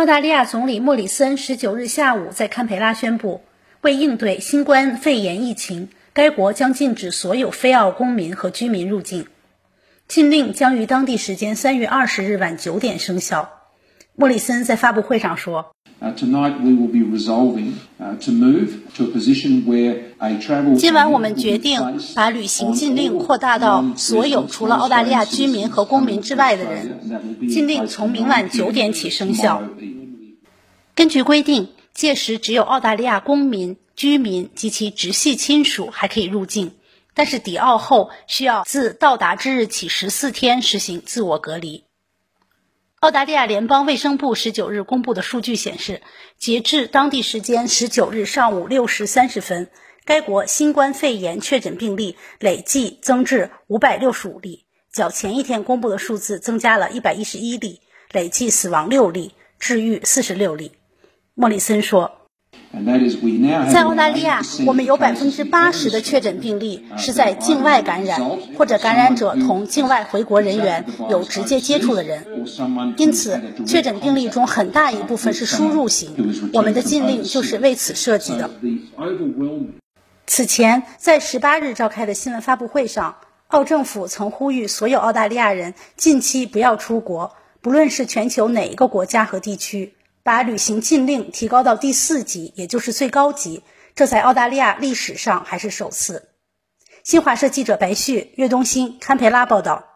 澳大利亚总理莫里森十九日下午在堪培拉宣布，为应对新冠肺炎疫情，该国将禁止所有非澳公民和居民入境。禁令将于当地时间三月二十日晚九点生效。莫里森在发布会上说。今晚我们决定把旅行禁令扩大到所有除了澳大利亚居民和公民之外的人。禁令从明晚九点起生效。根据规定，届时只有澳大利亚公民、居民及其直系亲属还可以入境，但是抵澳后需要自到达之日起十四天实行自我隔离。澳大利亚联邦卫生部十九日公布的数据显示，截至当地时间十九日上午六时三十分，该国新冠肺炎确诊病例累计增至五百六十五例，较前一天公布的数字增加了一百一十一例，累计死亡六例，治愈四十六例。莫里森说。在澳大利亚，我们有百分之八十的确诊病例是在境外感染，或者感染者同境外回国人员有直接接触的人。因此，确诊病例中很大一部分是输入型。我们的禁令就是为此设计的。此前，在十八日召开的新闻发布会上，澳政府曾呼吁所有澳大利亚人近期不要出国，不论是全球哪一个国家和地区。把旅行禁令提高到第四级，也就是最高级，这在澳大利亚历史上还是首次。新华社记者白旭、岳东新堪培拉报道。